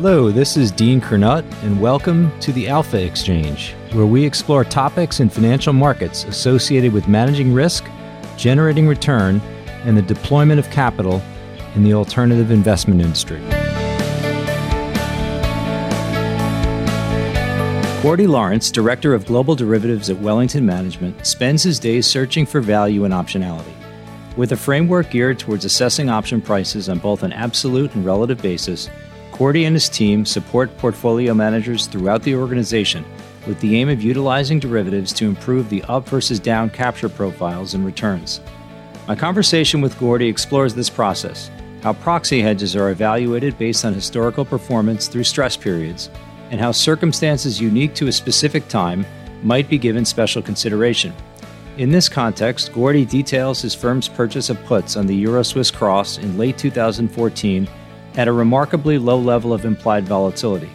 Hello, this is Dean Curnutt, and welcome to the Alpha Exchange, where we explore topics in financial markets associated with managing risk, generating return, and the deployment of capital in the alternative investment industry. Gordy Lawrence, Director of Global Derivatives at Wellington Management, spends his days searching for value and optionality. With a framework geared towards assessing option prices on both an absolute and relative basis, Gordy and his team support portfolio managers throughout the organization with the aim of utilizing derivatives to improve the up versus down capture profiles and returns. My conversation with Gordy explores this process, how proxy hedges are evaluated based on historical performance through stress periods, and how circumstances unique to a specific time might be given special consideration. In this context, Gordy details his firm's purchase of puts on the Euro Swiss cross in late 2014 at a remarkably low level of implied volatility,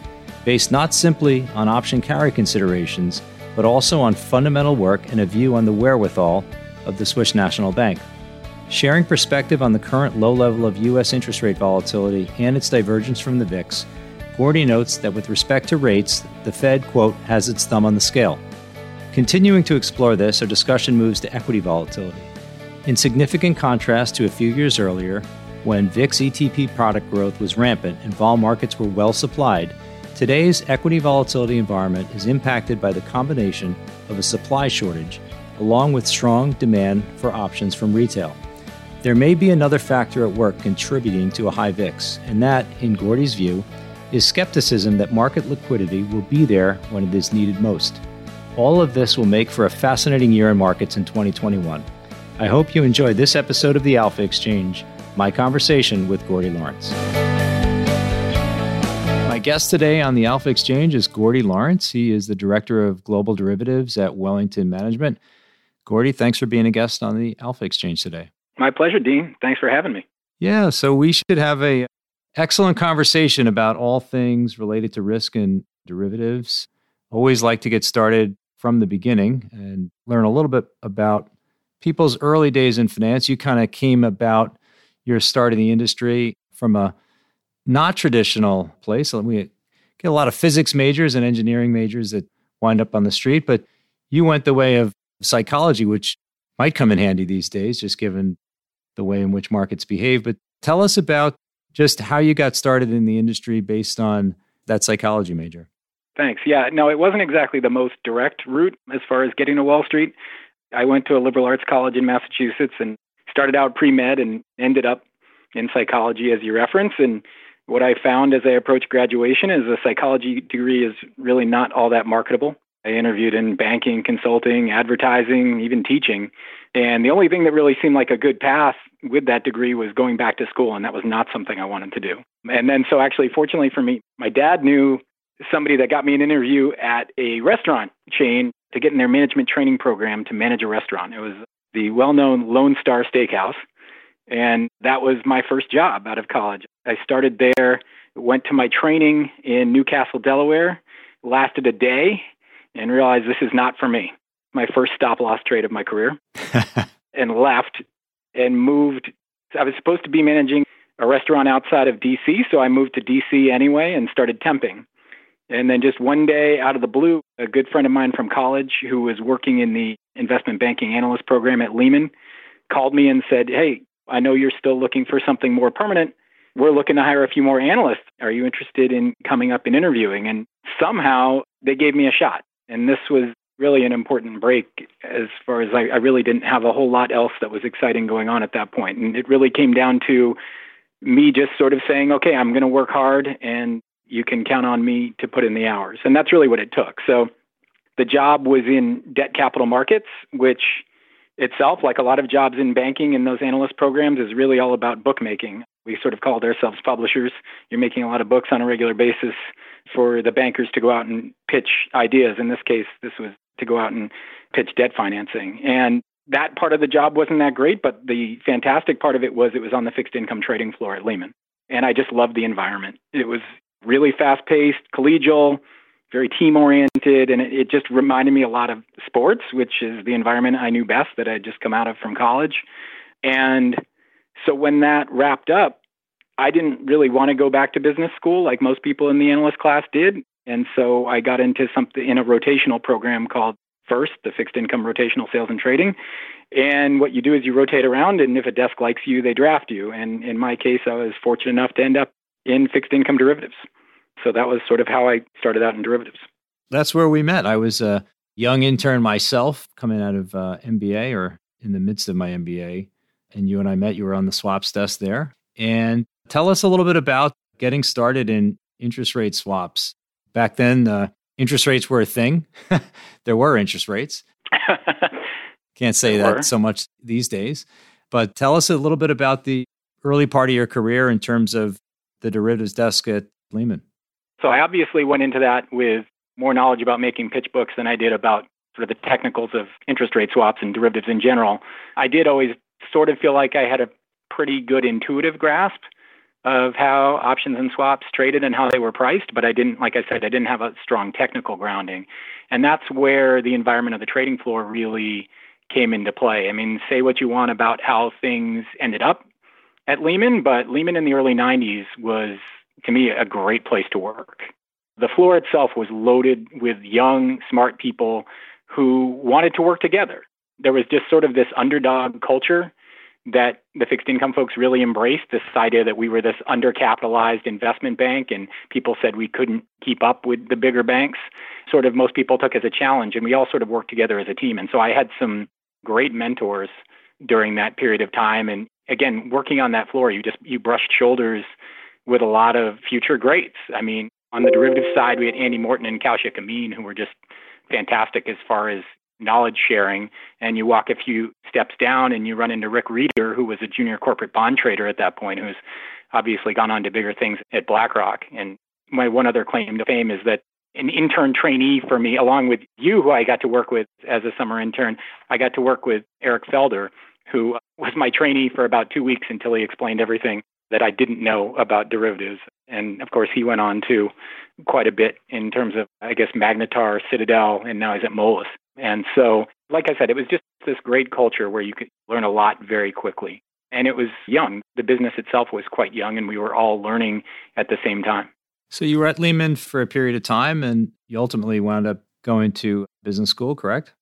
based not simply on option carry considerations, but also on fundamental work and a view on the wherewithal of the Swiss National Bank. Sharing perspective on the current low level of U.S. interest rate volatility and its divergence from the VIX, Gordy notes that with respect to rates, the Fed, quote, has its thumb on the scale. Continuing to explore this, our discussion moves to equity volatility. In significant contrast to a few years earlier, when VIX ETP product growth was rampant and vol markets were well supplied, today's equity volatility environment is impacted by the combination of a supply shortage along with strong demand for options from retail. There may be another factor at work contributing to a high VIX, and that, in Gordy's view, is skepticism that market liquidity will be there when it is needed most. All of this will make for a fascinating year in markets in 2021. I hope you enjoyed this episode of the Alpha Exchange my conversation with Gordy Lawrence. My guest today on the Alpha Exchange is Gordy Lawrence. He is the Director of Global Derivatives at Wellington Management. Gordy, thanks for being a guest on the Alpha Exchange today. My pleasure, Dean. Thanks for having me. Yeah, so we should have a excellent conversation about all things related to risk and derivatives. Always like to get started from the beginning and learn a little bit about people's early days in finance. You kind of came about your start in the industry from a not traditional place. We get a lot of physics majors and engineering majors that wind up on the street, but you went the way of psychology, which might come in handy these days, just given the way in which markets behave. But tell us about just how you got started in the industry based on that psychology major. Thanks. Yeah, no, it wasn't exactly the most direct route as far as getting to Wall Street. I went to a liberal arts college in Massachusetts and started out pre med and ended up in psychology, as you reference. And what I found as I approached graduation is a psychology degree is really not all that marketable. I interviewed in banking, consulting, advertising, even teaching. And the only thing that really seemed like a good path with that degree was going back to school, and that was not something I wanted to do. And then, so actually, fortunately for me, my dad knew somebody that got me an interview at a restaurant chain to get in their management training program to manage a restaurant. It was the well known Lone Star Steakhouse. And that was my first job out of college. I started there, went to my training in Newcastle, Delaware, lasted a day, and realized this is not for me. My first stop loss trade of my career, and left and moved. I was supposed to be managing a restaurant outside of DC, so I moved to DC anyway and started temping. And then just one day out of the blue, a good friend of mine from college who was working in the investment banking analyst program at Lehman called me and said, Hey, I know you're still looking for something more permanent. We're looking to hire a few more analysts. Are you interested in coming up and interviewing? And somehow they gave me a shot. And this was really an important break as far as I, I really didn't have a whole lot else that was exciting going on at that point. And it really came down to me just sort of saying, okay, I'm going to work hard and you can count on me to put in the hours. And that's really what it took. So the job was in debt capital markets, which itself, like a lot of jobs in banking and those analyst programs, is really all about bookmaking. We sort of called ourselves publishers. You're making a lot of books on a regular basis for the bankers to go out and pitch ideas. In this case, this was to go out and pitch debt financing. And that part of the job wasn't that great, but the fantastic part of it was it was on the fixed income trading floor at Lehman. And I just loved the environment. It was really fast paced, collegial, very team oriented, and it, it, just reminded me a lot of sports, which is the environment I knew best that I had just come out of from college. And so when that wrapped up, I didn't really want to go back to business school like most people in the analyst class did. And so I got into something in a rotational program called FIRST, the Fixed Income Rotational Sales and Trading. And what you do is you rotate around, and if a desk likes you, they draft you. And in my case, I was fortunate enough to end up in fixed income derivatives. So that was sort of how I started out in derivatives. That's where we met. I was a young intern myself coming out of uh, MBA or in the midst of my MBA. And you and I met, you were on the swaps desk there. And tell us a little bit about getting started in interest rate swaps. Back then, uh, interest rates were a thing. there were interest rates. Can't say there that were. so much these days. But tell us a little bit about the early part of your career in terms of the derivatives desk at Lehman. So I obviously went into that with more knowledge about making pitch books than I did about sort of the technicals of interest rate swaps and derivatives in general. I did always sort of feel like I had a pretty good intuitive grasp of how options and swaps traded and how they were priced, but I didn't, like I said, I didn't have a strong technical grounding. And that's where the environment of the trading floor really came into play. I mean, say what you want about how things ended up at Lehman, but Lehman in the early 90s was, to me, a great place to work. The floor itself was loaded with young, smart people who wanted to work together. There was just sort of this underdog culture that the fixed income folks really embraced this idea that we were this undercapitalized investment bank and people said we couldn't keep up with the bigger banks. Sort of most people took as a challenge and we all sort of worked together as a team. And so I had some great mentors during that period of time. And again, working on that floor, you just you brushed shoulders with a lot of future greats. I mean, on the derivative side, we had Andy Morton and Kaushik Amin, who were just fantastic as far as knowledge sharing. And you walk a few steps down and you run into Rick Rieder, who was a junior corporate bond trader at that point, who's obviously gone on to bigger things at BlackRock. And my one other claim to fame is that an intern trainee for me, along with you, who I got to work with as a summer intern, I got to work with Eric Felder, who was my trainee for about two weeks until he explained everything that I didn't know about derivatives. And of course, he went on to quite a bit in terms of, I guess, Magnetar, Citadel, and now he's at Moelis. And so, like I said, it was just this great culture where you could learn a lot very quickly. And it was young. The business itself was quite young, and we were all learning at the same time. So, you were at Lehman for a period of time, and you ultimately wound up going to business school, correct?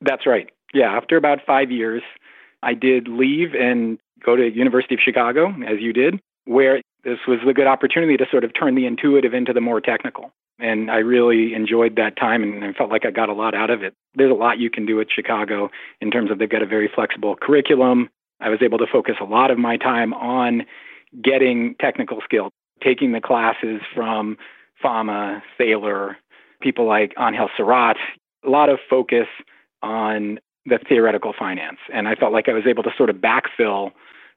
That's right. Yeah. After about five years, I did leave and go to University of Chicago, as you did, where this was a good opportunity to sort of turn the intuitive into the more technical. And I really enjoyed that time and I felt like I got a lot out of it. There's a lot you can do at Chicago in terms of they've got a very flexible curriculum. I was able to focus a lot of my time on getting technical skill, taking the classes from Fama, Thaler, people like Angel Surratt, a lot of focus on the theoretical finance. And I felt like I was able to sort of backfill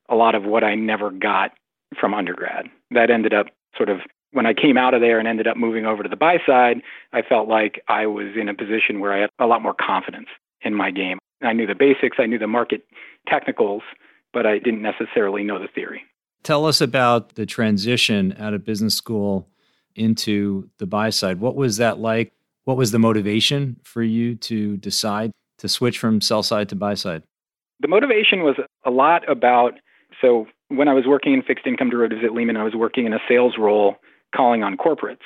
a lot of what I never got from undergrad. That ended up sort of when I came out of there and ended up moving over to the buy side, I felt like I was in a position where I had a lot more confidence in my game. I knew the basics, I knew the market technicals, but I didn't necessarily know the theory. Tell us about the transition out of business school into the buy side. What was that like? What was the motivation for you to decide to switch from sell side to buy side? The motivation was a lot about so when I was working in fixed income derivatives at Lehman, I was working in a sales role calling on corporates.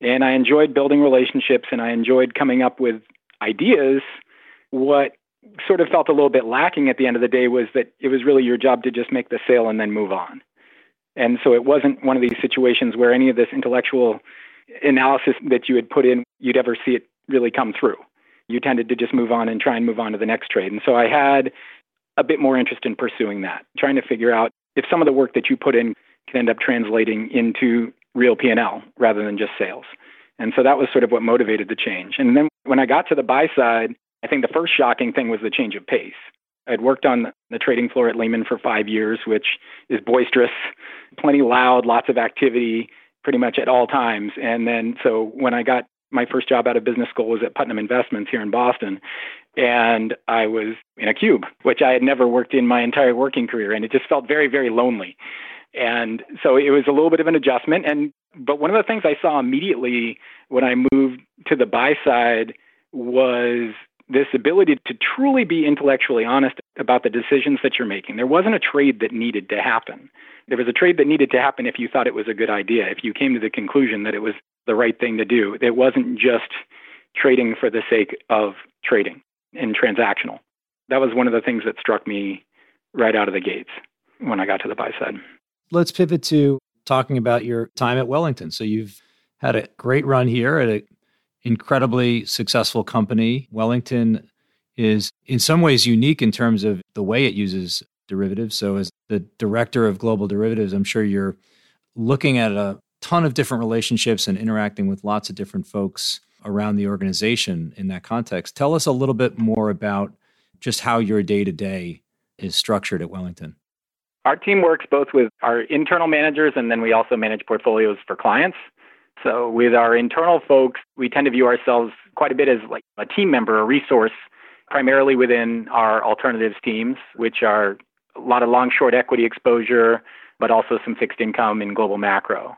And I enjoyed building relationships and I enjoyed coming up with ideas. What sort of felt a little bit lacking at the end of the day was that it was really your job to just make the sale and then move on. And so it wasn't one of these situations where any of this intellectual analysis that you had put in, you'd ever see it really come through. You tended to just move on and try and move on to the next trade. And so I had a bit more interest in pursuing that, trying to figure out if some of the work that you put in can end up translating into real P&L rather than just sales. And so that was sort of what motivated the change. And then when I got to the buy side, I think the first shocking thing was the change of pace. I'd worked on the trading floor at Lehman for five years, which is boisterous, plenty loud, lots of activity pretty much at all times. And then so when I got my first job out of business school was at Putnam Investments here in Boston. And I was in a cube, which I had never worked in my entire working career. And it just felt very, very lonely. And so it was a little bit of an adjustment. And but one of the things I saw immediately when I moved to the buy side was this ability to truly be intellectually honest about the decisions that you're making. There wasn't a trade that needed to happen. There was a trade that needed to happen if you thought it was a good idea, if you came to the conclusion that it was the right thing to do. It wasn't just trading for the sake of trading and transactional. That was one of the things that struck me right out of the gates when I got to the buy side. Let's pivot to talking about your time at Wellington. So you've had a great run here at an incredibly successful company. Wellington is in some ways unique in terms of the way it uses derivatives. So as the director of global derivatives, I'm sure you're looking at a ton of different relationships and interacting with lots of different folks around the organization in that context. Tell us a little bit more about just how your day to day is structured at Wellington. Our team works both with our internal managers and then we also manage portfolios for clients. So with our internal folks, we tend to view ourselves quite a bit as like a team member, a resource, primarily within our alternatives teams, which are a lot of long short equity exposure, but also some fixed income and global macro.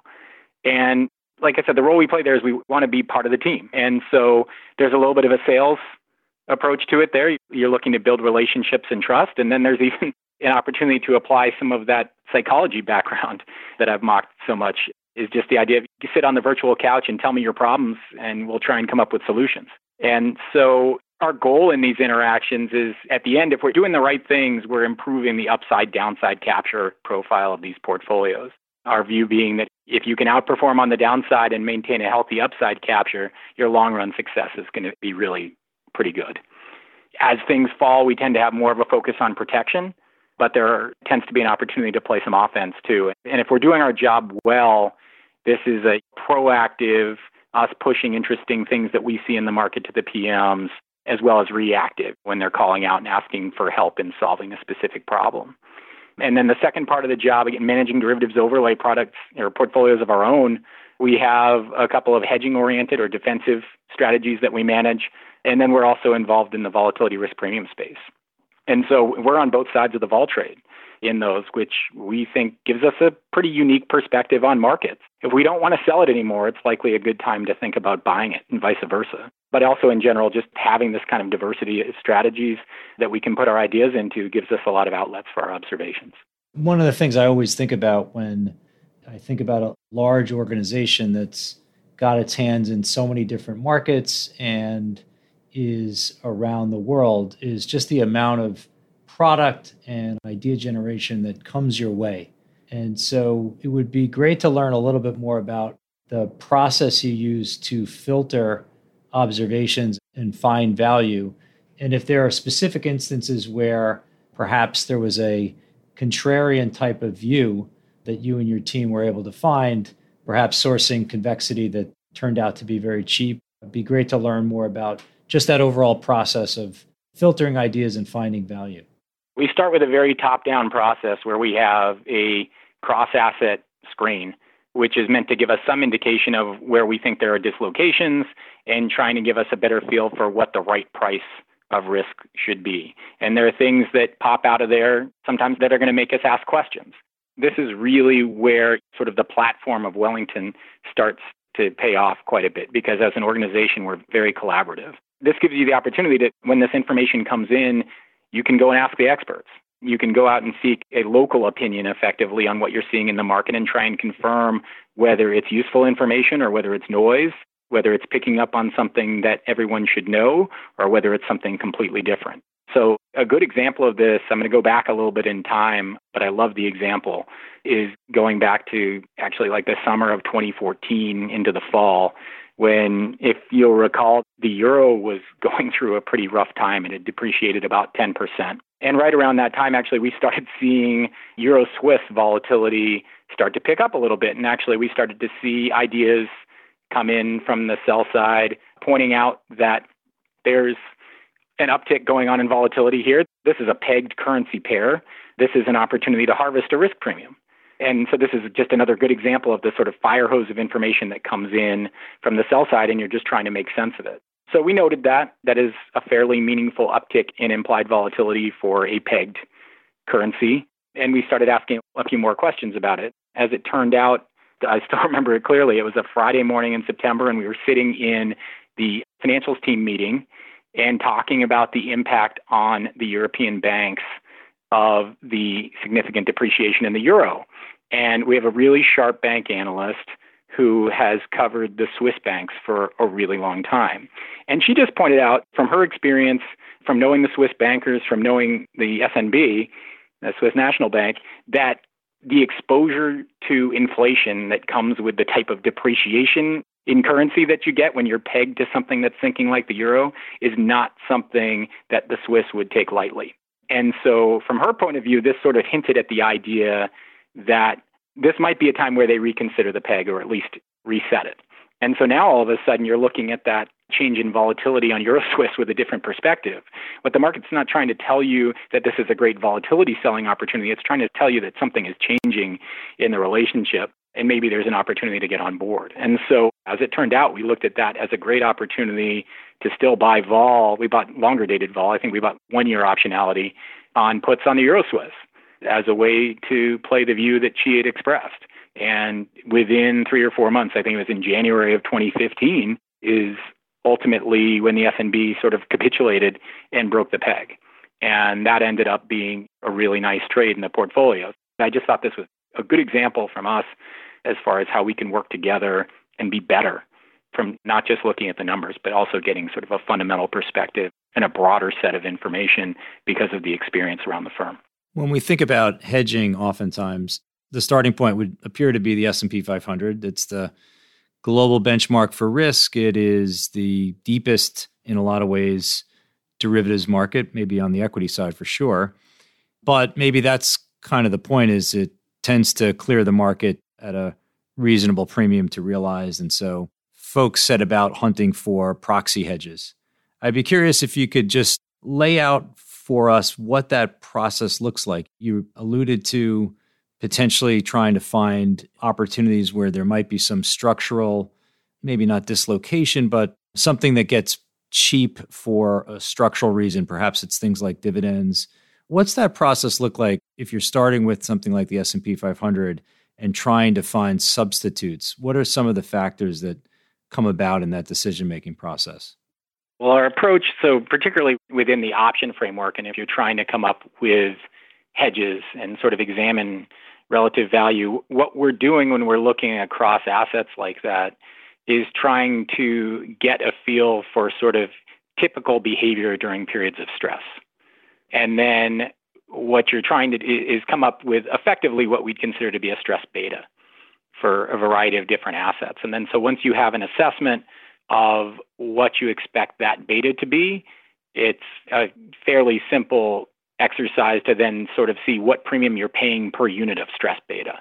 And like I said, the role we play there is we want to be part of the team. And so there's a little bit of a sales approach to it there. You're looking to build relationships and trust. And then there's even an opportunity to apply some of that psychology background that I've mocked so much is just the idea of you sit on the virtual couch and tell me your problems and we'll try and come up with solutions. And so our goal in these interactions is at the end, if we're doing the right things, we're improving the upside downside capture profile of these portfolios. Our view being that if you can outperform on the downside and maintain a healthy upside capture, your long run success is going to be really pretty good. As things fall, we tend to have more of a focus on protection, but there tends to be an opportunity to play some offense too. And if we're doing our job well, this is a proactive, us pushing interesting things that we see in the market to the PMs, as well as reactive when they're calling out and asking for help in solving a specific problem. And then the second part of the job, again, managing derivatives overlay products or portfolios of our own. We have a couple of hedging oriented or defensive strategies that we manage. And then we're also involved in the volatility risk premium space. And so we're on both sides of the vol trade in those, which we think gives us a pretty unique perspective on markets. If we don't want to sell it anymore, it's likely a good time to think about buying it and vice versa. But also, in general, just having this kind of diversity of strategies that we can put our ideas into gives us a lot of outlets for our observations. One of the things I always think about when I think about a large organization that's got its hands in so many different markets and is around the world is just the amount of product and idea generation that comes your way. And so it would be great to learn a little bit more about the process you use to filter observations and find value. And if there are specific instances where perhaps there was a contrarian type of view that you and your team were able to find, perhaps sourcing convexity that turned out to be very cheap, it'd be great to learn more about just that overall process of filtering ideas and finding value. We start with a very top down process where we have a cross asset screen, which is meant to give us some indication of where we think there are dislocations and trying to give us a better feel for what the right price of risk should be. And there are things that pop out of there sometimes that are going to make us ask questions. This is really where sort of the platform of Wellington starts to pay off quite a bit because as an organization, we're very collaborative. This gives you the opportunity that when this information comes in, you can go and ask the experts. You can go out and seek a local opinion effectively on what you're seeing in the market and try and confirm whether it's useful information or whether it's noise, whether it's picking up on something that everyone should know or whether it's something completely different. So, a good example of this, I'm going to go back a little bit in time, but I love the example, is going back to actually like the summer of 2014 into the fall when, if you'll recall, the euro was going through a pretty rough time and it depreciated about 10%. And right around that time, actually, we started seeing euro Swiss volatility start to pick up a little bit. And actually, we started to see ideas come in from the sell side pointing out that there's an uptick going on in volatility here. This is a pegged currency pair. This is an opportunity to harvest a risk premium. And so this is just another good example of the sort of fire hose of information that comes in from the sell side, and you're just trying to make sense of it. So we noted that that is a fairly meaningful uptick in implied volatility for a pegged currency. And we started asking a few more questions about it. As it turned out, I still remember it clearly. It was a Friday morning in September, and we were sitting in the financials team meeting. and talking about the impact on the European banks of the significant depreciation in the euro. And we have a really sharp bank analyst who has covered the Swiss banks for a really long time. And she just pointed out from her experience, from knowing the Swiss bankers, from knowing the SNB, the Swiss National Bank, that the exposure to inflation that comes with the type of depreciation in currency that you get when you're pegged to something that's sinking like the euro is not something that the Swiss would take lightly. And so, from her point of view, this sort of hinted at the idea that this might be a time where they reconsider the peg or at least reset it. And so now all of a sudden you're looking at that change in volatility on Euro Swiss with a different perspective. But the market's not trying to tell you that this is a great volatility selling opportunity. It's trying to tell you that something is changing in the relationship and maybe there's an opportunity to get on board. And so as it turned out, we looked at that as a great opportunity to still buy vol. We bought longer dated vol. I think we bought one year optionality on puts on the Euro Swiss as a way to play the view that she had expressed. And within three or four months, I think it was in January of 2015, is ultimately when the SNB sort of capitulated and broke the peg. And that ended up being a really nice trade in the portfolio. I just thought this was a good example from us as far as how we can work together and be better from not just looking at the numbers, but also getting sort of a fundamental perspective and a broader set of information because of the experience around the firm. When we think about hedging, oftentimes the starting point would appear to be the S&P 500. It's the global benchmark for risk. It is the deepest in a lot of ways derivatives market, maybe on the equity side for sure. But maybe that's kind of the point is it tends to clear the market at a reasonable premium to realize and so folks set about hunting for proxy hedges. I'd be curious if you could just lay out for us what that process looks like. You alluded to potentially trying to find opportunities where there might be some structural, maybe not dislocation, but something that gets cheap for a structural reason. Perhaps it's things like dividends. What's that process look like if you're starting with something like the S&P 500 and trying to find substitutes? What are some of the factors that come about in that decision making process? Well, our approach, so particularly within the option framework, and if you're trying to come up with hedges and sort of examine relative value, what we're doing when we're looking across assets like that is trying to get a feel for sort of typical behavior during periods of stress. And then what you're trying to do is come up with effectively what we'd consider to be a stress beta for a variety of different assets. And then so once you have an assessment of what you expect that beta to be, it's a fairly simple exercise to then sort of see what premium you're paying per unit of stress beta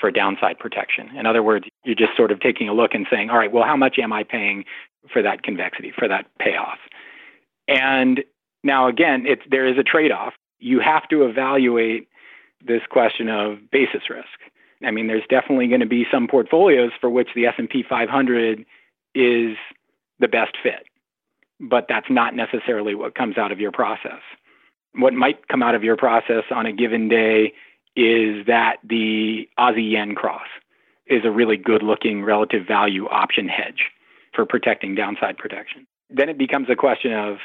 for downside protection. In other words, you're just sort of taking a look and saying, all right, well, how much am I paying for that convexity, for that payoff? And now, again, it's, there is a trade off. You have to evaluate this question of basis risk. I mean, there's definitely going to be some portfolios for which the S&P 500 is the best fit. But that's not necessarily what comes out of your process. What might come out of your process on a given day is that the Aussie yen cross is a really good looking relative value option hedge for protecting downside protection. Then it becomes a question of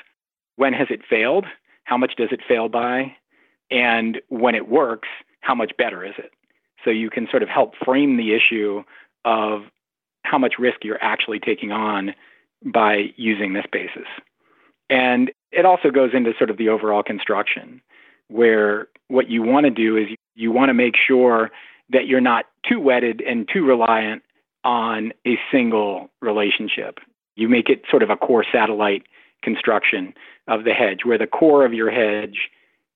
when has it failed? How much does it fail by? And when it works, how much better is it? So you can sort of help frame the issue of how much risk you're actually taking on by using this basis. And it also goes into sort of the overall construction, where what you want to do is you want to make sure that you're not too wedded and too reliant on a single relationship. You make it sort of a core satellite construction of the hedge, where the core of your hedge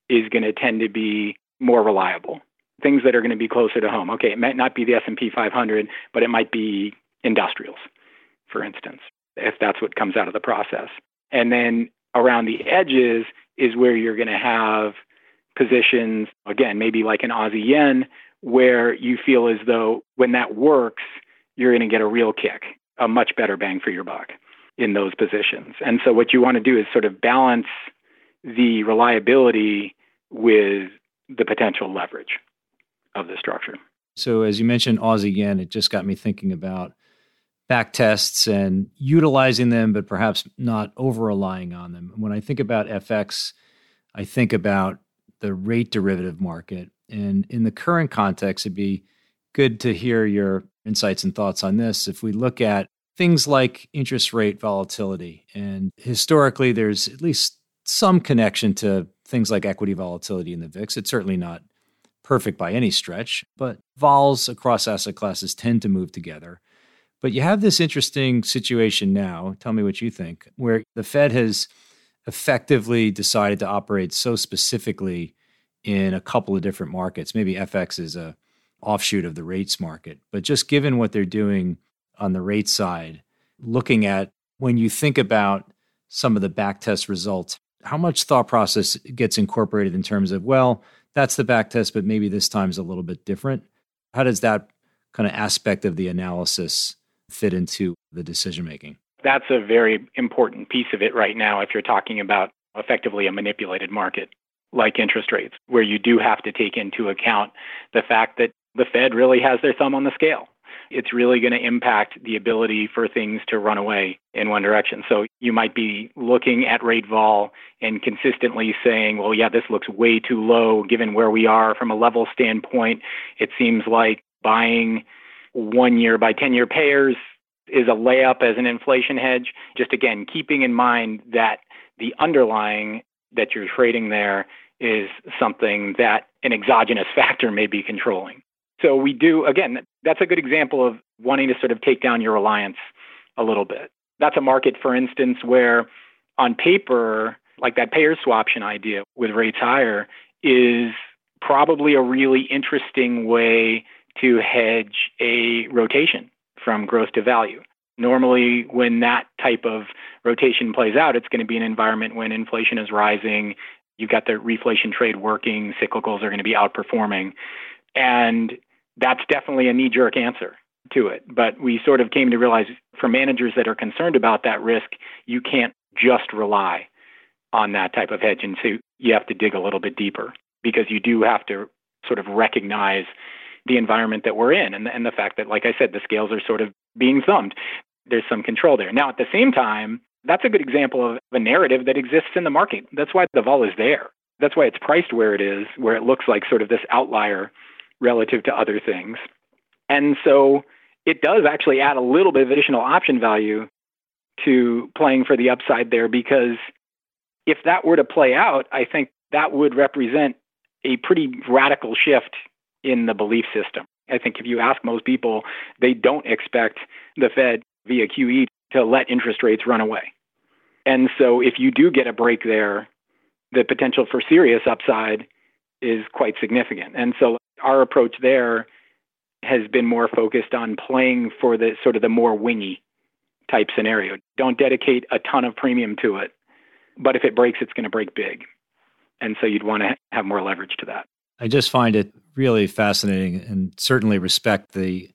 is going to tend to be more reliable. Things that are going to be closer to home. Okay, it might not be the S&P 500, but it might be industrials, for instance, if that's what comes out of the process. And then around the edges is where you're going to have positions, again, maybe like an Aussie yen, where you feel as though when that works, you're going to get a real kick, a much better bang for your buck in those positions. And so what you want to do is sort of balance the reliability with the potential leverage of the structure. So as you mentioned Aussie yen, it just got me thinking about back tests and utilizing them, but perhaps not over relying on them. When I think about FX, I think about the rate derivative market. And in the current context, it'd be good to hear your insights and thoughts on this. If we look at things like interest rate volatility, and historically, there's at least some connection to things like equity volatility in the VIX. It's certainly not perfect by any stretch, but vols across asset classes tend to move together. But you have this interesting situation now. Tell me what you think, where the Fed has effectively decided to operate so specifically in a couple of different markets. Maybe FX is a offshoot of the rates market, but just given what they're doing on the rate side, looking at when you think about some of the backtest results, how much thought process gets incorporated in terms of, well, that's the backtest, but maybe this time's a little bit different? How does that kind of aspect of the analysis fit into the decision making? That's a very important piece of it right now if you're talking about effectively a manipulated market like interest rates, where you do have to take into account the fact that the Fed really has their thumb on the scale. It's really going to impact the ability for things to run away in one direction. So you might be looking at rate vol and consistently saying, well, yeah, this looks way too low given where we are from a level standpoint. It seems like buying one year by 10 year payers is a layup as an inflation hedge. Just again, keeping in mind that the underlying that you're trading there is something that an exogenous factor may be controlling. So we do, again, that's a good example of wanting to sort of take down your reliance a little bit. That's a market, for instance, where on paper, like that payers swaption idea with rates higher is probably a really interesting way to hedge a rotation from growth to value. Normally, when that type of rotation plays out, it's going to be an environment when inflation is rising. You've got the reflation trade working, cyclicals are going to be outperforming. And that's definitely a knee jerk answer to it. But we sort of came to realize for managers that are concerned about that risk, you can't just rely on that type of hedge. And so you have to dig a little bit deeper because you do have to sort of recognize the environment that we're in and the, and the fact that, like I said, the scales are sort of being thumbed. There's some control there. Now, at the same time, that's a good example of a narrative that exists in the market. That's why the vol is there. That's why it's priced where it is, where it looks like sort of this outlier relative to other things. And so it does actually add a little bit of additional option value to playing for the upside there because if that were to play out, I think that would represent a pretty radical shift in the belief system. I think if you ask most people, they don't expect the Fed via QE to let interest rates run away. And so if you do get a break there, the potential for serious upside is quite significant. And so our approach there has been more focused on playing for the sort of the more wingy type scenario. Don't dedicate a ton of premium to it, but if it breaks, it's going to break big. And so you'd want to have more leverage to that. I just find it really fascinating and certainly respect the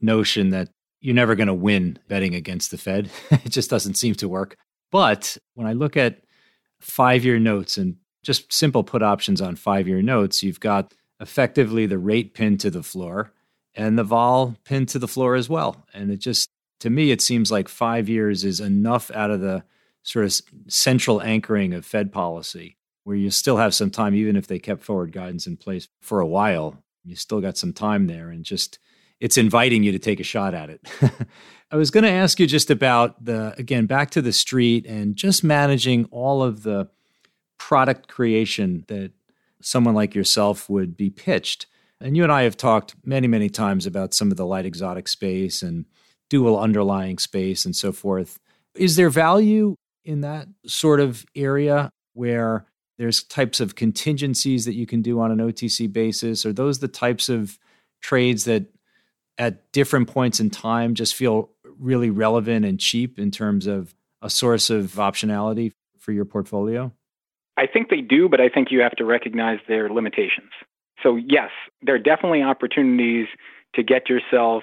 notion that you're never going to win betting against the Fed. it just doesn't seem to work. But when I look at five year notes and just simple put options on five year notes, you've got effectively the rate pinned to the floor and the vol pinned to the floor as well. And it just, to me, it seems like five years is enough out of the sort of central anchoring of Fed policy where you still have some time, even if they kept forward guidance in place for a while, you still got some time there and just it's inviting you to take a shot at it. I was going to ask you just about the, again, back to the street and just managing all of the product creation that someone like yourself would be pitched. And you and I have talked many, many times about some of the light exotic space and dual underlying space and so forth. Is there value in that sort of area where there's types of contingencies that you can do on an OTC basis? Are those the types of trades that at different points in time just feel really relevant and cheap in terms of a source of optionality for your portfolio? I think they do, but I think you have to recognize their limitations. So, yes, there are definitely opportunities to get yourself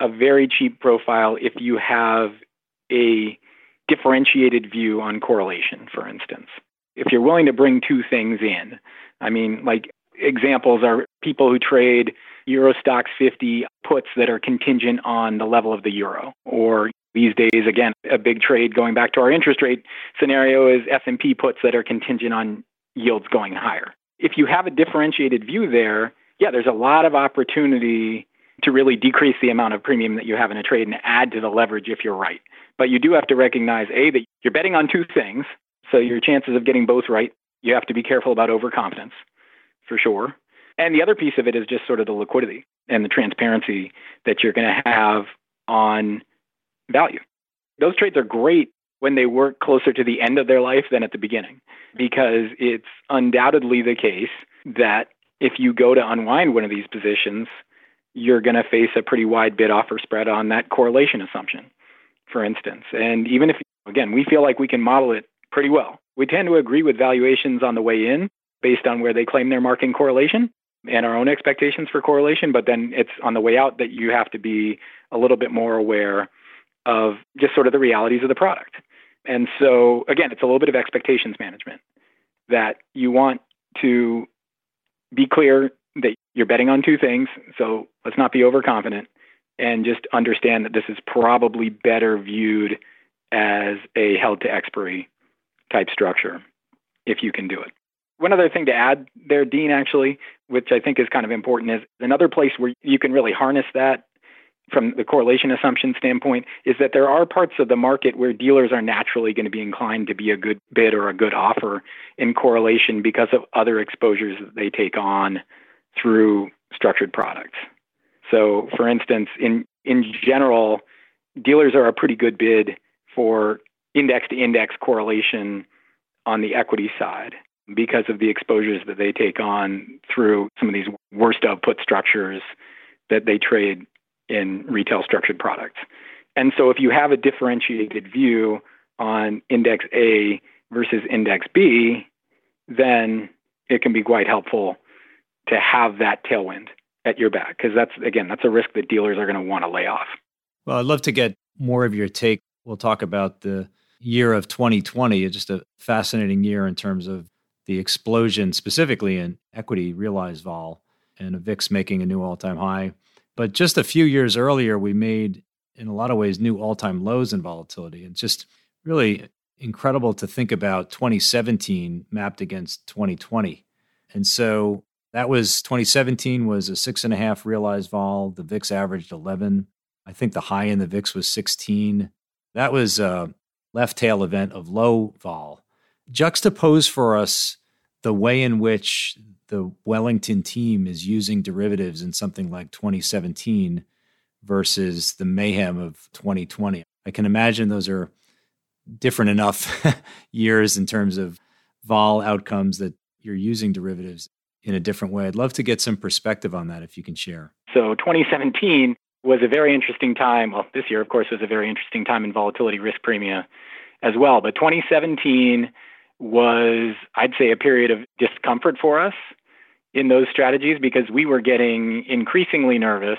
a very cheap profile if you have a differentiated view on correlation, for instance. If you're willing to bring two things in, I mean, like examples are people who trade Euro Stoxx 50 puts that are contingent on the level of the euro. Or these days, again, a big trade going back to our interest rate scenario is S&P puts that are contingent on yields going higher. If you have a differentiated view there, yeah, there's a lot of opportunity to really decrease the amount of premium that you have in a trade and add to the leverage if you're right. But you do have to recognize A, that you're betting on two things. So your chances of getting both right, you have to be careful about overconfidence for sure. And the other piece of it is just sort of the liquidity and the transparency that you're going to have on value. Those trades are great when they work closer to the end of their life than at the beginning, because it's undoubtedly the case that if you go to unwind one of these positions, you're going to face a pretty wide bid offer spread on that correlation assumption, for instance. And even if, again, we feel like we can model it pretty well, we tend to agree with valuations on the way in based on where they claim they're marking correlation and our own expectations for correlation. But then it's on the way out that you have to be a little bit more aware of just sort of the realities of the product. And so, again, it's a little bit of expectations management that you want to be clear that you're betting on two things. So let's not be overconfident and just understand that this is probably better viewed as a held to expiry type structure if you can do it. One other thing to add there, Dean, actually, which I think is kind of important, is another place where you can really harness that from the correlation assumption standpoint is that there are parts of the market where dealers are naturally going to be inclined to be a good bid or a good offer in correlation because of other exposures that they take on through structured products. So, for instance, in, in general, dealers are a pretty good bid for index to index correlation on the equity side because of the exposures that they take on through some of these worst of put structures that they trade in retail structured products. And so if you have a differentiated view on index A versus index B, then it can be quite helpful to have that tailwind at your back because that's again that's a risk that dealers are going to want to lay off. Well, I'd love to get more of your take. We'll talk about the year of 2020, just a fascinating year in terms of the explosion specifically in equity realized vol and a VIX making a new all-time high. But just a few years earlier, we made in a lot of ways new all-time lows in volatility. It's just really incredible to think about 2017 mapped against 2020. And so that was 2017 was a six and a half realized vol. The VIX averaged 11. I think the high in the VIX was 16. That was a left tail event of low vol. Juxtapose for us the way in which the Wellington team is using derivatives in something like 2017 versus the mayhem of 2020. I can imagine those are different enough years in terms of vol outcomes that you're using derivatives in a different way. I'd love to get some perspective on that if you can share. So 2017 was a very interesting time. Well, this year, of course, was a very interesting time in volatility risk premia as well. But 2017 was, I'd say, a period of discomfort for us in those strategies because we were getting increasingly nervous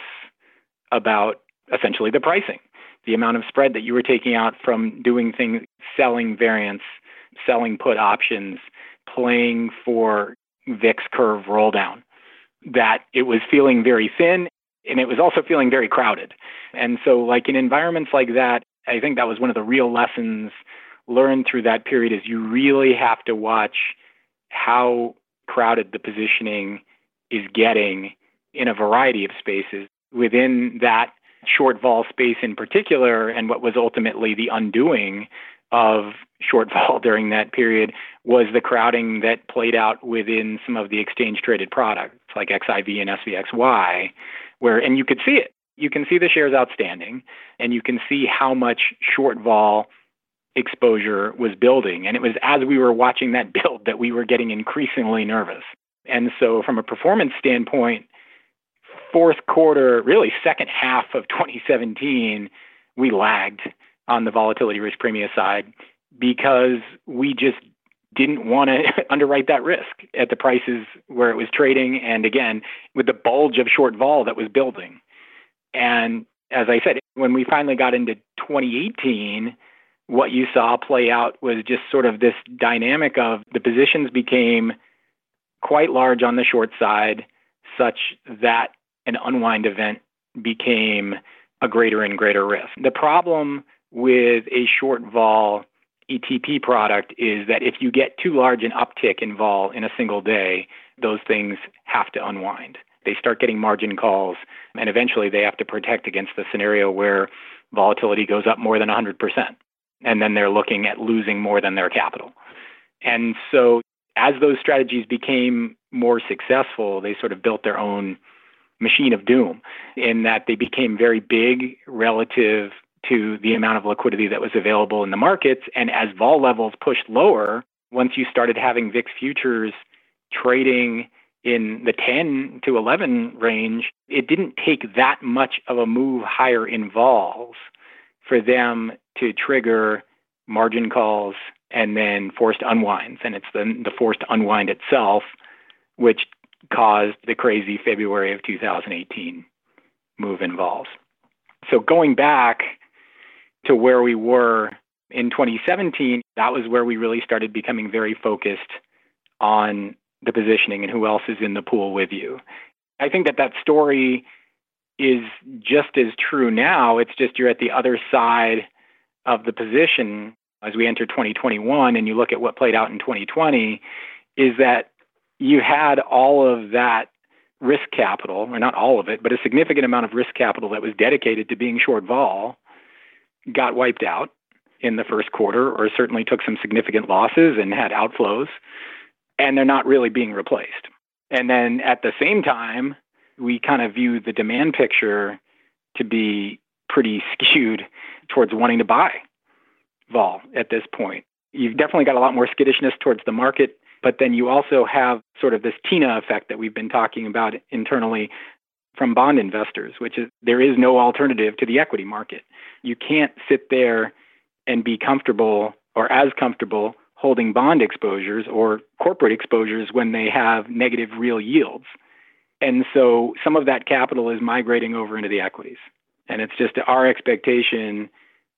about essentially the pricing, the amount of spread that you were taking out from doing things, selling variance, selling put options, playing for VIX curve roll down, that it was feeling very thin and it was also feeling very crowded. And so, like in environments like that, I think that was one of the real lessons learned through that period is you really have to watch how crowded the positioning is getting in a variety of spaces within that short vol space in particular and what was ultimately the undoing of short vol during that period was the crowding that played out within some of the exchange traded products like XIV and SVXY, where, and you could see it. You can see the shares outstanding and you can see how much short vol exposure was building. And it was as we were watching that build that we were getting increasingly nervous. And so, from a performance standpoint, fourth quarter, really second half of 2017, we lagged on the volatility risk premium side because we just didn't want to underwrite that risk at the prices where it was trading. And again, with the bulge of short vol that was building. And as I said, when we finally got into 2018, what you saw play out was just sort of this dynamic of the positions became quite large on the short side, such that an unwind event became a greater and greater risk. The problem with a short vol ETP product is that if you get too large an uptick in vol in a single day, those things have to unwind. They start getting margin calls, and eventually they have to protect against the scenario where volatility goes up more than 100%. And then they're looking at losing more than their capital. And so as those strategies became more successful, they sort of built their own machine of doom in that they became very big relative to the amount of liquidity that was available in the markets. And as vol levels pushed lower, once you started having VIX futures trading in the 10 to 11 range, it didn't take that much of a move higher in vols for them to trigger margin calls and then forced unwinds. And it's the, the forced unwind itself which caused the crazy February of 2018 move in vols. So going back to where we were in 2017, that was where we really started becoming very focused on the positioning and who else is in the pool with you. I think that that story is just as true now. It's just you're at the other side of the position as we enter 2021 and you look at what played out in 2020 is that you had all of that risk capital, or not all of it, but a significant amount of risk capital that was dedicated to being short vol got wiped out in the first quarter, or certainly took some significant losses and had outflows, and they're not really being replaced. And then at the same time, we kind of view the demand picture to be pretty skewed towards wanting to buy vol at this point. You've definitely got a lot more skittishness towards the market but then you also have sort of this TINA effect that we've been talking about internally from bond investors, which is there is no alternative to the equity market. You can't sit there and be comfortable or as comfortable holding bond exposures or corporate exposures when they have negative real yields. And so some of that capital is migrating over into the equities. And it's just our expectation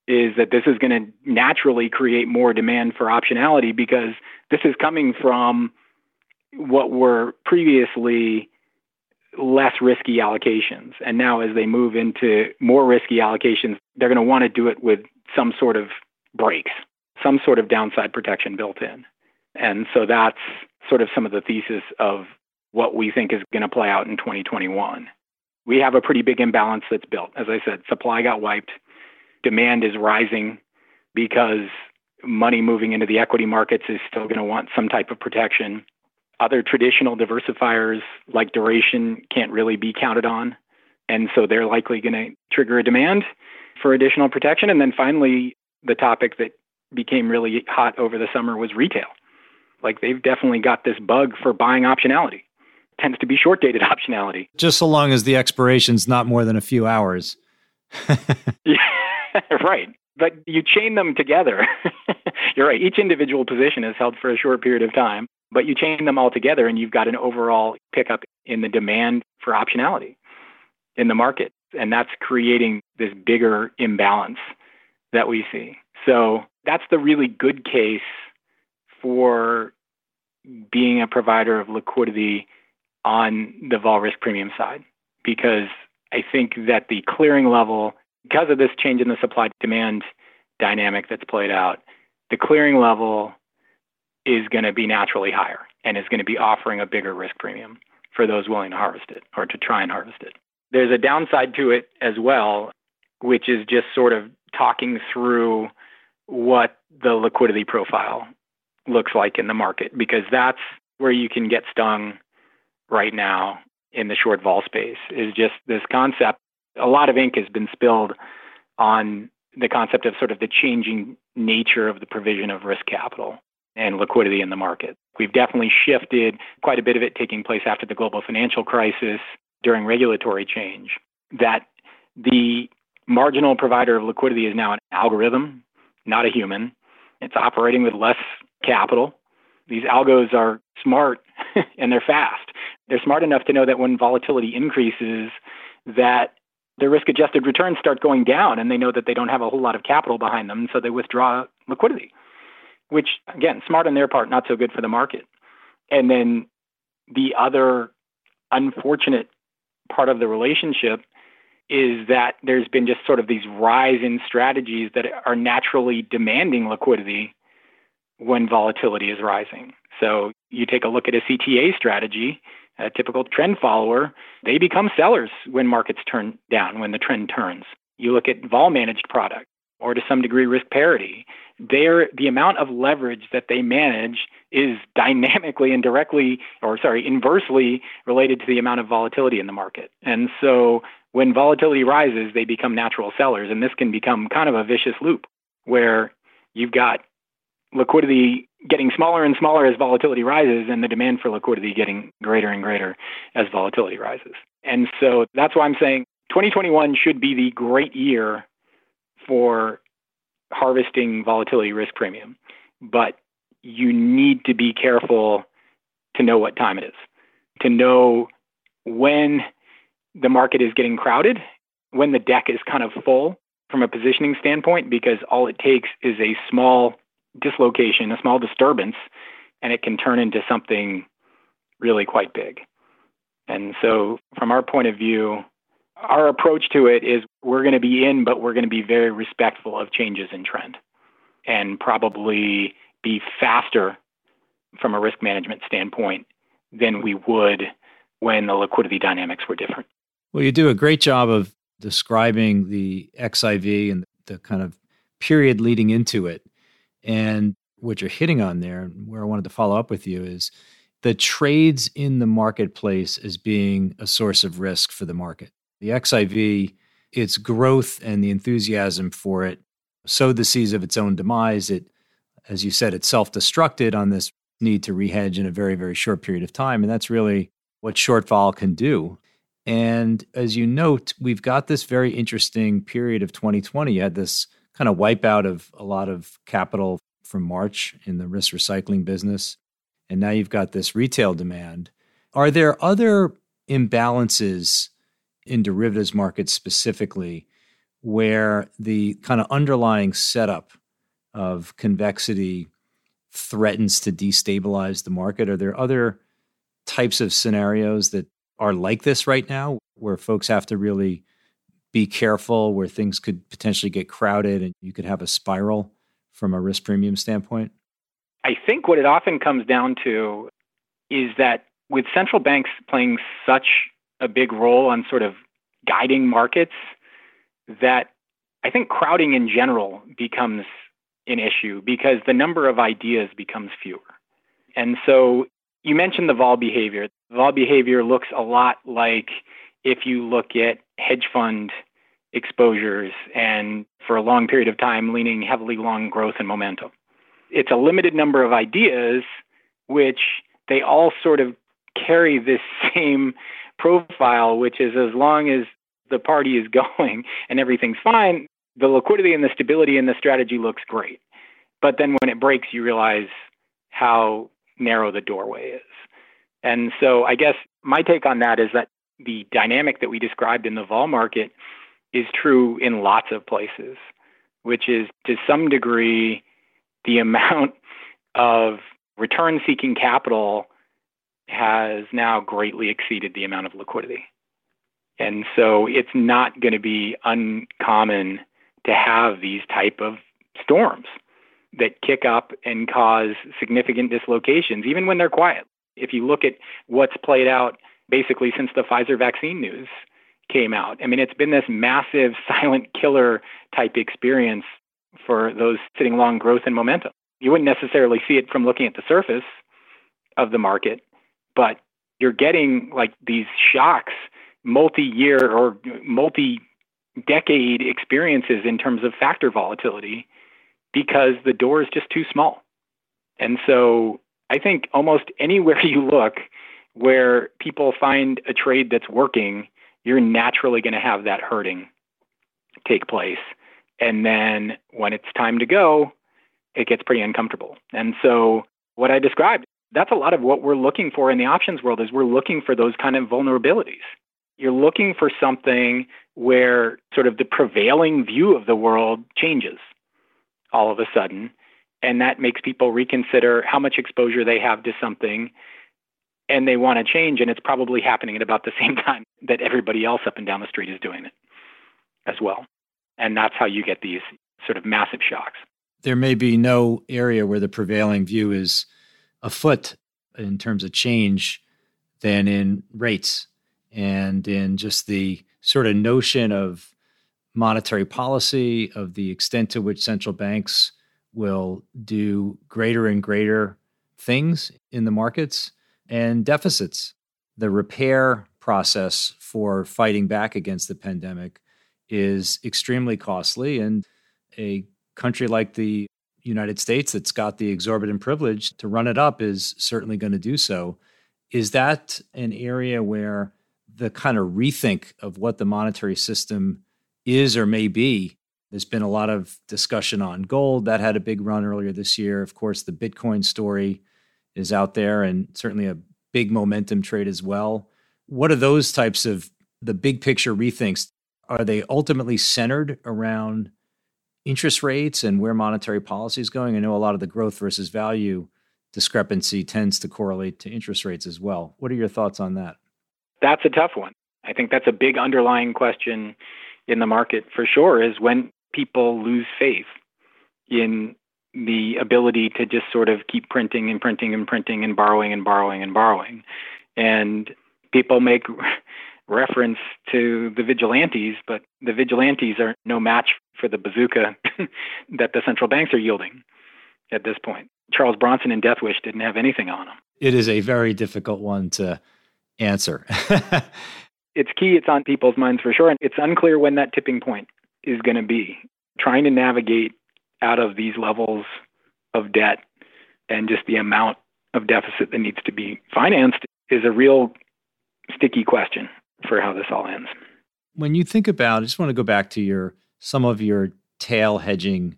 is that this is going to naturally create more demand for optionality because this is coming from what were previously less risky allocations. And now, as they move into more risky allocations, they're going to want to do it with some sort of breaks, some sort of downside protection built in. And so that's sort of some of the thesis of what we think is going to play out in 2021. We have a pretty big imbalance that's built. As I said, supply got wiped demand is rising because money moving into the equity markets is still going to want some type of protection. Other traditional diversifiers like duration can't really be counted on. And so they're likely going to trigger a demand for additional protection. And then finally, the topic that became really hot over the summer was retail. Like they've definitely got this bug for buying optionality. It tends to be short dated optionality. Just so long as the expiration's not more than a few hours. yeah. right. But you chain them together. You're right. Each individual position is held for a short period of time, but you chain them all together and you've got an overall pickup in the demand for optionality in the market. And that's creating this bigger imbalance that we see. So that's the really good case for being a provider of liquidity on the vol risk premium side because I think that the clearing level because of this change in the supply demand dynamic that's played out, the clearing level is going to be naturally higher and is going to be offering a bigger risk premium for those willing to harvest it or to try and harvest it. There's a downside to it as well, which is just sort of talking through what the liquidity profile looks like in the market, because that's where you can get stung right now in the short vol space is just this concept a lot of ink has been spilled on the concept of sort of the changing nature of the provision of risk capital and liquidity in the market. We've definitely shifted quite a bit of it taking place after the global financial crisis during regulatory change. That the marginal provider of liquidity is now an algorithm, not a human. It's operating with less capital. These algos are smart and they're fast. They're smart enough to know that when volatility increases, that their risk adjusted returns start going down and they know that they don't have a whole lot of capital behind them, so they withdraw liquidity, which, again, smart on their part, not so good for the market. And then the other unfortunate part of the relationship is that there's been just sort of these rise in strategies that are naturally demanding liquidity when volatility is rising. So you take a look at a CTA strategy, a typical trend follower, they become sellers when markets turn down, when the trend turns. You look at vol managed product or to some degree risk parity. There, the amount of leverage that they manage is dynamically and directly, or sorry, inversely related to the amount of volatility in the market. And so when volatility rises, they become natural sellers. And this can become kind of a vicious loop where you've got liquidity getting smaller and smaller as volatility rises and the demand for liquidity getting greater and greater as volatility rises. And so that's why I'm saying 2021 should be the great year for harvesting volatility risk premium. But you need to be careful to know what time it is, to know when the market is getting crowded, when the deck is kind of full from a positioning standpoint, because all it takes is a small dislocation, a small disturbance, and it can turn into something really quite big. And so, from our point of view, our approach to it is we're going to be in, but we're going to be very respectful of changes in trend and probably be faster from a risk management standpoint than we would when the liquidity dynamics were different. Well, you do a great job of describing the XIV and the kind of period leading into it. And what you're hitting on there, and where I wanted to follow up with you, is the trades in the marketplace as being a source of risk for the market. The XIV, its growth and the enthusiasm for it sowed the seeds of its own demise. It, as you said, it self destructed on this need to rehedge in a very, very short period of time. And that's really what short vol can do. And as you note, we've got this very interesting period of 2020. You had this kind of wipeout of a lot of capital from March in the risk recycling business. And now you've got this retail demand. Are there other imbalances in derivatives markets specifically, where the kind of underlying setup of convexity threatens to destabilize the market? Are there other types of scenarios that are like this right now, where folks have to really be careful, where things could potentially get crowded and you could have a spiral from a risk premium standpoint? I think what it often comes down to is that with central banks playing such a big role on sort of guiding markets that I think crowding in general becomes an issue because the number of ideas becomes fewer. And so you mentioned the vol behavior. Vol behavior looks a lot like if you look at hedge fund exposures and for a long period of time leaning heavily long growth and momentum. It's a limited number of ideas, which they all sort of carry this same profile, which is as long as the party is going and everything's fine, the liquidity and the stability in the strategy looks great. But then when it breaks, you realize how narrow the doorway is. And so I guess my take on that is that the dynamic that we described in the vol market is true in lots of places, which is to some degree the amount of return seeking capital has now greatly exceeded the amount of liquidity. And so it's not going to be uncommon to have these type of storms that kick up and cause significant dislocations, even when they're quiet. If you look at what's played out basically since the Pfizer vaccine news came out, I mean, it's been this massive silent killer type experience for those sitting long growth and momentum. You wouldn't necessarily see it from looking at the surface of the market, but you're getting like these shocks multi-year or multi-decade experiences in terms of factor volatility because the door is just too small. And so I think almost anywhere you look where people find a trade that's working, you're naturally going to have that herding take place. And then when it's time to go, it gets pretty uncomfortable. And so what I described, that's a lot of what we're looking for in the options world is we're looking for those kind of vulnerabilities you're looking for something where sort of the prevailing view of the world changes all of a sudden. And that makes people reconsider how much exposure they have to something. and they want to change, and it's probably happening at about the same time that everybody else up and down the street is doing it as well. And that's how you get these sort of massive shocks. There may be no area where the prevailing view is afoot in terms of change than in rates and in just the sort of notion of monetary policy, of the extent to which central banks will do greater and greater things in the markets and deficits. The repair process for fighting back against the pandemic is extremely costly. And a country like the United States that's got the exorbitant privilege to run it up is certainly going to do so. Is that an area where the kind of rethink of what the monetary system is or may be? There's been a lot of discussion on gold that had a big run earlier this year. Of course, the Bitcoin story is out there and certainly a big momentum trade as well. What are those types of the big picture rethinks? Are they ultimately centered around interest rates and where monetary policy is going? I know a lot of the growth versus value discrepancy tends to correlate to interest rates as well. What are your thoughts on that? That's a tough one. I think that's a big underlying question in the market for sure is when people lose faith in the ability to just sort of keep printing and printing and printing and borrowing and borrowing and borrowing. And people make reference to the vigilantes, but the vigilantes are no match for the bazooka that the central banks are yielding at this point. Charles Bronson and Death Wish didn't have anything on them. It is a very difficult one to answer. it's key, it's on people's minds for sure. And it's unclear when that tipping point is going to be. Trying to navigate out of these levels of debt and just the amount of deficit that needs to be financed is a real sticky question for how this all ends. When you think about, I just want to go back to your some of your tail hedging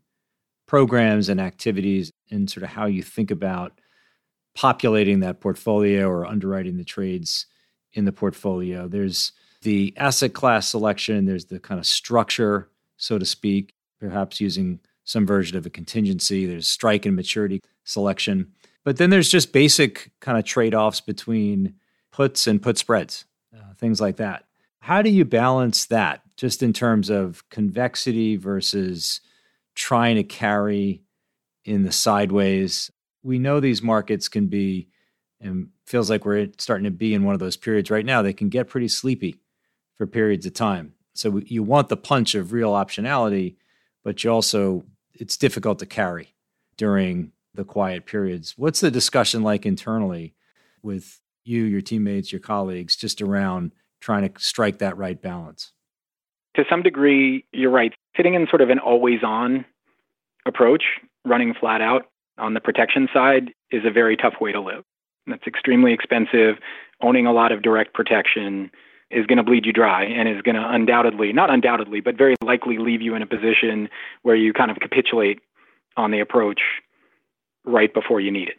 programs and activities and sort of how you think about populating that portfolio or underwriting the trades in the portfolio. There's the asset class selection, there's the kind of structure, so to speak, perhaps using some version of a contingency, there's strike and maturity selection. But then there's just basic kind of trade offs between puts and put spreads, things like that. How do you balance that just in terms of convexity versus trying to carry in the sideways? We know these markets can be, and feels like we're starting to be in one of those periods right now, they can get pretty sleepy for periods of time. So you want the punch of real optionality, but you also, it's difficult to carry during the quiet periods. What's the discussion like internally with you, your teammates, your colleagues, just around trying to strike that right balance? To some degree, you're right. Sitting in sort of an always on approach, running flat out on the protection side, is a very tough way to live. That's extremely expensive. Owning a lot of direct protection is going to bleed you dry and is going to undoubtedly, not undoubtedly, but very likely leave you in a position where you kind of capitulate on the approach right before you need it.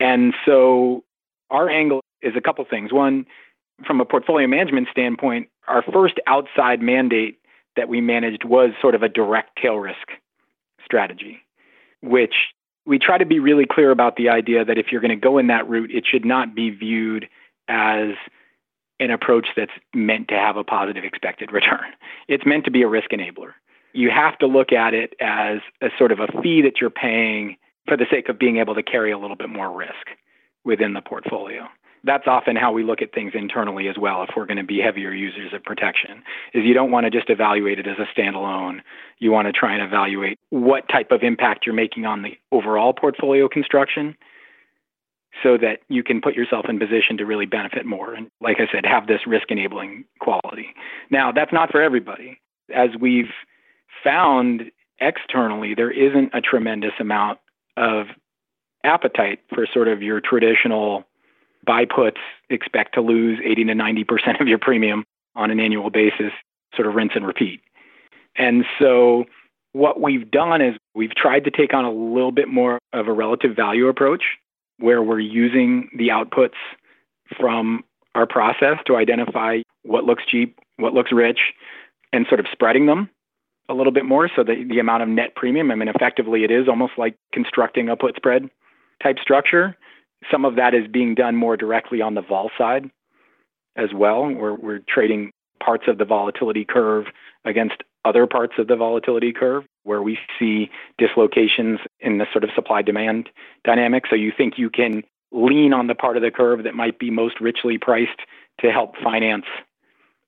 And so our angle is a couple things. One, from a portfolio management standpoint, our first outside mandate that we managed was sort of a direct tail risk strategy, which we try to be really clear about the idea that if you're going to go in that route, it should not be viewed as an approach that's meant to have a positive expected return. It's meant to be a risk enabler. You have to look at it as a sort of a fee that you're paying for the sake of being able to carry a little bit more risk within the portfolio that's often how we look at things internally as well if we're going to be heavier users of protection is you don't want to just evaluate it as a standalone. You want to try and evaluate what type of impact you're making on the overall portfolio construction so that you can put yourself in position to really benefit more and like i said have this risk enabling quality. Now that's not for everybody. As we've found externally there isn't a tremendous amount of appetite for sort of your traditional buy puts, expect to lose 80 to 90% of your premium on an annual basis, sort of rinse and repeat. And so what we've done is we've tried to take on a little bit more of a relative value approach where we're using the outputs from our process to identify what looks cheap, what looks rich, and sort of spreading them a little bit more so that the amount of net premium, I mean, effectively it is almost like constructing a put spread type structure Some of that is being done more directly on the vol side as well, where we're trading parts of the volatility curve against other parts of the volatility curve where we see dislocations in the sort of supply demand dynamic. So you think you can lean on the part of the curve that might be most richly priced to help finance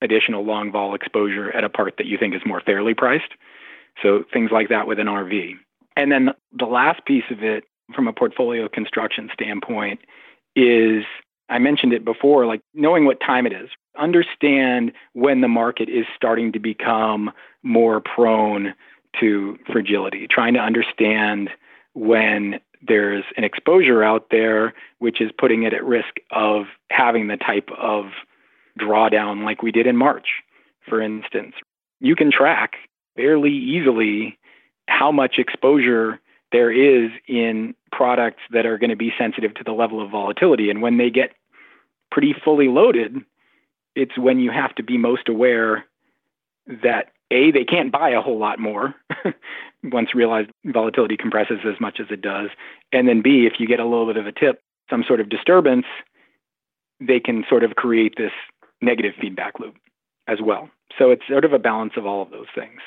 additional long vol exposure at a part that you think is more fairly priced. So things like that with an RV. And then the last piece of it from a portfolio construction standpoint is I mentioned it before, like knowing what time it is. Understand when the market is starting to become more prone to fragility, trying to understand when there's an exposure out there which is putting it at risk of having the type of drawdown like we did in March, for instance. You can track fairly easily how much exposure there is in products that are going to be sensitive to the level of volatility. And when they get pretty fully loaded, it's when you have to be most aware that A, they can't buy a whole lot more once realized volatility compresses as much as it does. And then B, if you get a little bit of a tip, some sort of disturbance, they can sort of create this negative feedback loop as well. So it's sort of a balance of all of those things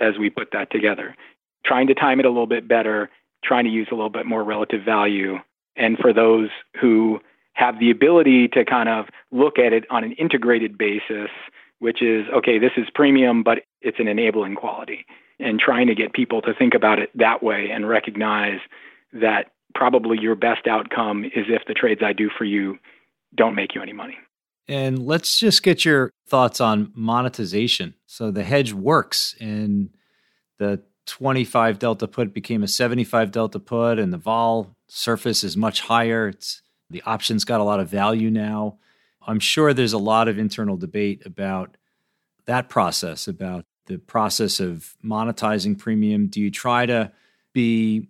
as we put that together. Trying to time it a little bit better, trying to use a little bit more relative value. And for those who have the ability to kind of look at it on an integrated basis, which is okay, this is premium, but it's an enabling quality. And trying to get people to think about it that way and recognize that probably your best outcome is if the trades I do for you don't make you any money. And let's just get your thoughts on monetization. So the hedge works and the 25 delta put became a 75 delta put and the vol surface is much higher. It's the options got a lot of value now. I'm sure there's a lot of internal debate about that process, about the process of monetizing premium. Do you try to be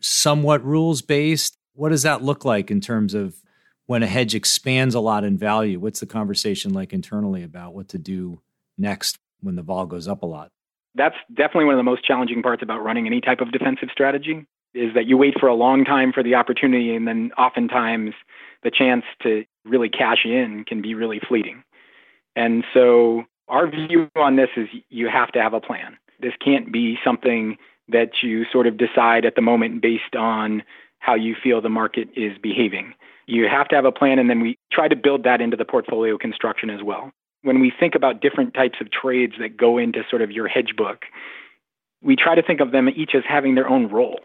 somewhat rules based? What does that look like in terms of when a hedge expands a lot in value? What's the conversation like internally about what to do next when the vol goes up a lot? That's definitely one of the most challenging parts about running any type of defensive strategy is that you wait for a long time for the opportunity and then oftentimes the chance to really cash in can be really fleeting. And so our view on this is you have to have a plan. This can't be something that you sort of decide at the moment based on how you feel the market is behaving. You have to have a plan, and then we try to build that into the portfolio construction as well. When we think about different types of trades that go into sort of your hedge book, we try to think of them each as having their own role.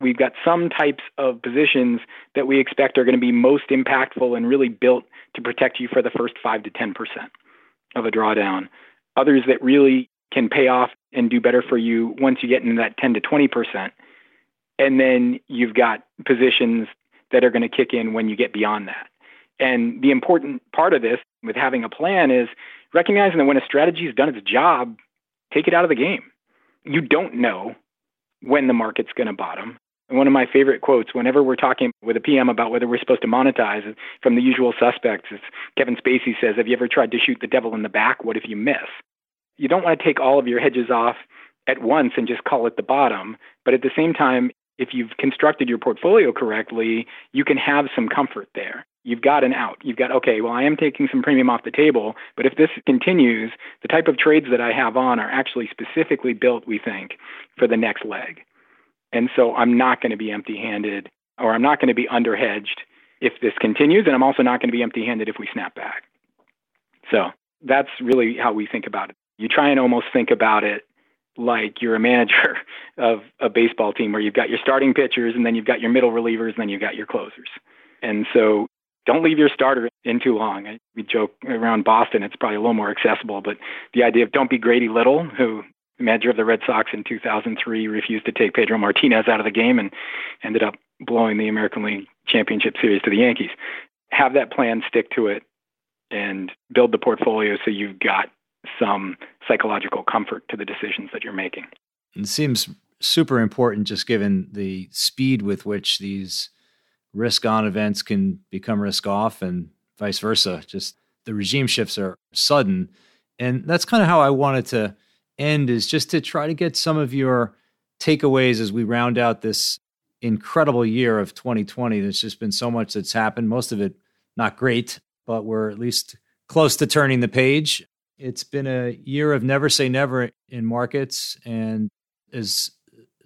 We've got some types of positions that we expect are going to be most impactful and really built to protect you for the first 5 to 10% of a drawdown. Others that really can pay off and do better for you once you get into that 10 to 20%. And then you've got positions that are going to kick in when you get beyond that. And the important part of this with having a plan is recognizing that when a strategy has done its job, take it out of the game. You don't know when the market's going to bottom. And one of my favorite quotes, whenever we're talking with a PM about whether we're supposed to monetize from the usual suspects, is Kevin Spacey says, Have you ever tried to shoot the devil in the back? What if you miss? You don't want to take all of your hedges off at once and just call it the bottom. But at the same time, if you've constructed your portfolio correctly, you can have some comfort there. You've got an out. You've got, okay, well, I am taking some premium off the table, but if this continues, the type of trades that I have on are actually specifically built, we think, for the next leg. And so I'm not going to be empty handed or I'm not going to be under hedged if this continues. And I'm also not going to be empty handed if we snap back. So that's really how we think about it. You try and almost think about it like you're a manager of a baseball team where you've got your starting pitchers and then you've got your middle relievers and then you've got your closers. And so don't leave your starter in too long. We joke around Boston, it's probably a little more accessible, but the idea of don't be Grady Little, who manager of the Red Sox in 2003 refused to take Pedro Martinez out of the game and ended up blowing the American League Championship Series to the Yankees. Have that plan, stick to it, and build the portfolio so you've got some psychological comfort to the decisions that you're making. It seems super important just given the speed with which these risk on events can become risk off and vice versa. Just the regime shifts are sudden. And that's kind of how I wanted to end is just to try to get some of your takeaways as we round out this incredible year of 2020. There's just been so much that's happened, most of it not great, but we're at least close to turning the page. It's been a year of never say never in markets. And as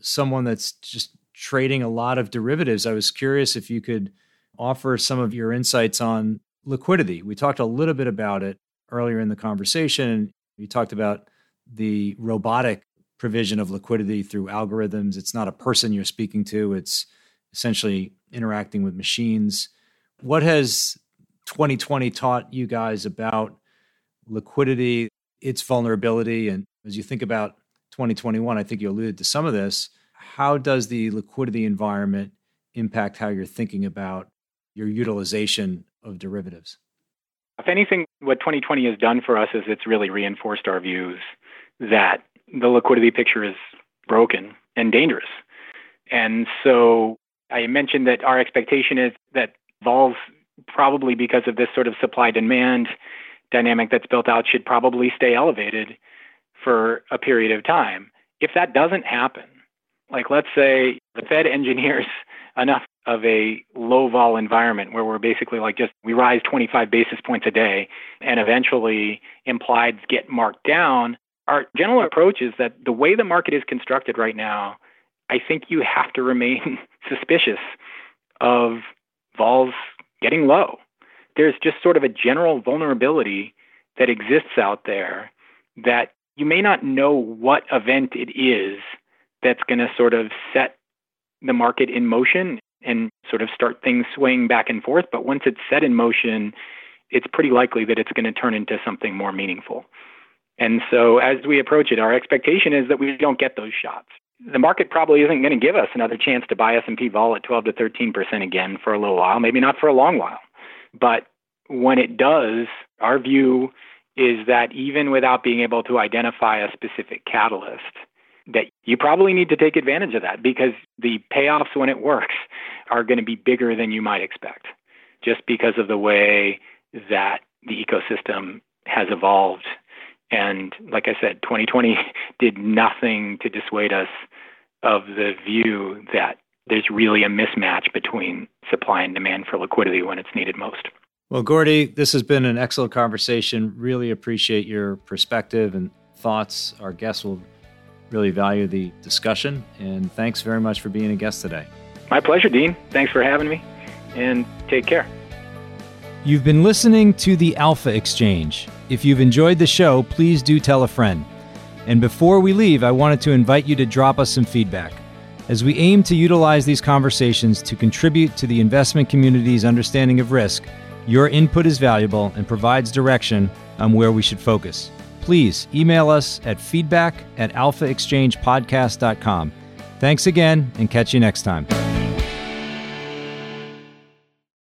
someone that's just trading a lot of derivatives, I was curious if you could offer some of your insights on liquidity. We talked a little bit about it earlier in the conversation. You talked about the robotic provision of liquidity through algorithms. It's not a person you're speaking to, it's essentially interacting with machines. What has 2020 taught you guys about liquidity, its vulnerability? And as you think about 2021, I think you alluded to some of this. How does the liquidity environment impact how you're thinking about your utilization of derivatives? If anything, what 2020 has done for us is it's really reinforced our views that the liquidity picture is broken and dangerous. And so I mentioned that our expectation is that vols, probably because of this sort of supply demand dynamic that's built out, should probably stay elevated for a period of time. If that doesn't happen, like let's say the Fed engineers enough of a low vol environment where we're basically like just we rise 25 basis points a day and eventually implieds get marked down our general approach is that the way the market is constructed right now i think you have to remain suspicious of vols getting low. There's just sort of a general vulnerability that exists out there that you may not know what event it is that's going to sort of set the market in motion and sort of start things swaying back and forth. But once it's set in motion, it's pretty likely that it's going to turn into something more meaningful. And so as we approach it, our expectation is that we don't get those shots. The market probably isn't going to give us another chance to buy S&P vol at 12 to 13% again for a little while, maybe not for a long while. But when it does, our view is that even without being able to identify a specific catalyst, that you probably need to take advantage of that because the payoffs when it works are going to be bigger than you might expect just because of the way that the ecosystem has evolved. And like I said, 2020 did nothing to dissuade us of the view that there's really a mismatch between supply and demand for liquidity when it's needed most. Well, Gordy, this has been an excellent conversation. Really appreciate your perspective and thoughts. Our guests will Really value the discussion, and thanks very much for being a guest today. My pleasure, Dean. Thanks for having me, and take care. You've been listening to the Alpha Exchange. If you've enjoyed the show, please do tell a friend. And before we leave, I wanted to invite you to drop us some feedback. As we aim to utilize these conversations to contribute to the investment community's understanding of risk, your input is valuable and provides direction on where we should focus please email us at feedback at alphaexchangepodcast.com. Thanks again and catch you next time.